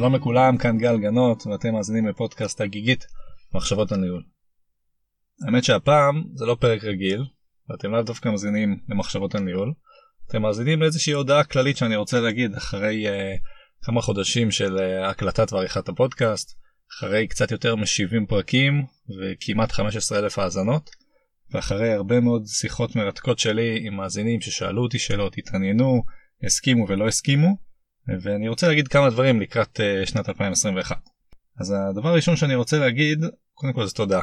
שלום לכולם, כאן גל גנות, ואתם מאזינים לפודקאסט הגיגית, מחשבות הניהול. האמת שהפעם זה לא פרק רגיל, ואתם לאו דווקא מאזינים למחשבות הניהול, אתם מאזינים לאיזושהי הודעה כללית שאני רוצה להגיד אחרי uh, כמה חודשים של uh, הקלטת ועריכת הפודקאסט, אחרי קצת יותר מ-70 פרקים וכמעט 15 אלף האזנות, ואחרי הרבה מאוד שיחות מרתקות שלי עם מאזינים ששאלו אותי שאלות, התעניינו, הסכימו ולא הסכימו, ואני רוצה להגיד כמה דברים לקראת uh, שנת 2021. אז הדבר הראשון שאני רוצה להגיד, קודם כל זה תודה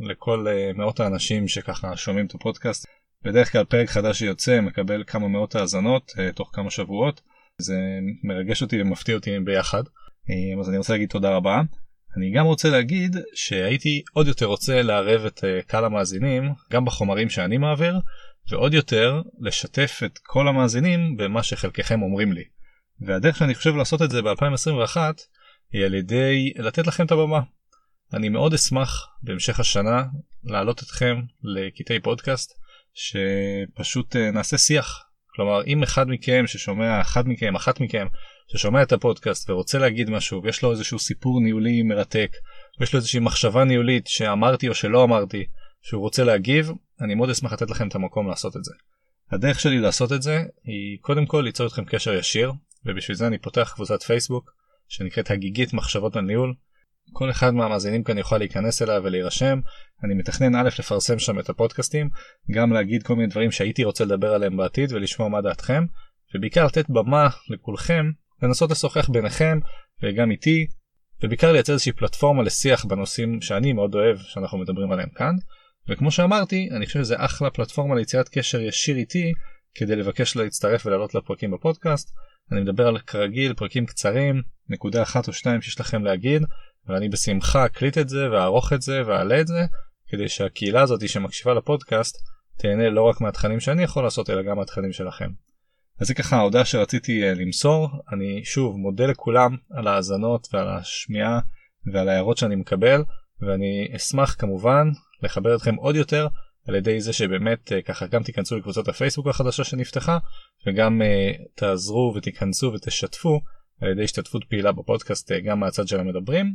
לכל uh, מאות האנשים שככה שומעים את הפודקאסט. בדרך כלל פרק חדש שיוצא מקבל כמה מאות האזנות uh, תוך כמה שבועות. זה מרגש אותי ומפתיע אותי ביחד. אז אני רוצה להגיד תודה רבה. אני גם רוצה להגיד שהייתי עוד יותר רוצה לערב את קהל המאזינים גם בחומרים שאני מעביר ועוד יותר לשתף את כל המאזינים במה שחלקכם אומרים לי. והדרך שאני חושב לעשות את זה ב-2021 היא על ידי לתת לכם את הבמה. אני מאוד אשמח בהמשך השנה להעלות אתכם לקטעי פודקאסט שפשוט אה, נעשה שיח. כלומר אם אחד מכם ששומע, אחד מכם, אחת מכם ששומע את הפודקאסט ורוצה להגיד משהו ויש לו איזשהו סיפור ניהולי מרתק ויש לו איזושהי מחשבה ניהולית שאמרתי או שלא אמרתי שהוא רוצה להגיב, אני מאוד אשמח לתת לכם את המקום לעשות את זה. הדרך שלי לעשות את זה היא קודם כל ליצור איתכם קשר ישיר ובשביל זה אני פותח קבוצת פייסבוק שנקראת הגיגית מחשבות על ניהול. כל אחד מהמאזינים כאן יוכל להיכנס אליה ולהירשם. אני מתכנן א' לפרסם שם את הפודקאסטים, גם להגיד כל מיני דברים שהייתי רוצה לדבר עליהם בעתיד ולשמוע מה דעתכם, ובעיקר לתת במה לכולכם לנסות לשוחח ביניכם וגם איתי, ובעיקר לייצר איזושהי פלטפורמה לשיח בנושאים שאני מאוד אוהב שאנחנו מדברים עליהם כאן. וכמו שאמרתי, אני חושב שזה אחלה פלטפורמה ליצירת קשר ישיר איתי כדי לבקש להצטרף ולעלות לפרקים בפודקאסט. אני מדבר על כרגיל פרקים קצרים, נקודה אחת או שתיים שיש לכם להגיד, ואני בשמחה אקליט את זה ואערוך את זה ואעלה את זה, כדי שהקהילה הזאת שמקשיבה לפודקאסט תהנה לא רק מהתכנים שאני יכול לעשות אלא גם מהתכנים שלכם. אז זה ככה ההודעה שרציתי uh, למסור, אני שוב מודה לכולם על ההאזנות ועל השמיעה ועל ההערות שאני מקבל, ואני אשמח כמובן לחבר אתכם עוד יותר על ידי זה שבאמת uh, ככה גם תיכנסו לקבוצת הפייסבוק החדשה שנפתחה וגם uh, תעזרו ותיכנסו ותשתפו על ידי השתתפות פעילה בפודקאסט uh, גם מהצד של המדברים.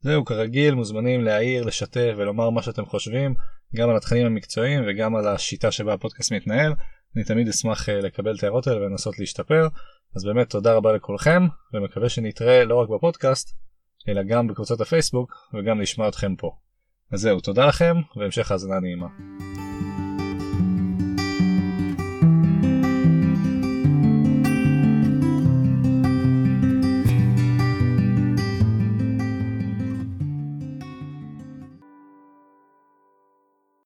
זהו כרגיל מוזמנים להעיר לשתף ולומר מה שאתם חושבים גם על התכנים המקצועיים וגם על השיטה שבה הפודקאסט מתנהל. אני תמיד אשמח לקבל את ההערות האלה ולנסות להשתפר אז באמת תודה רבה לכולכם ומקווה שנתראה לא רק בפודקאסט אלא גם בקבוצת הפייסבוק וגם לשמוע אתכם פה. אז זהו, תודה לכם, והמשך האזנה נעימה.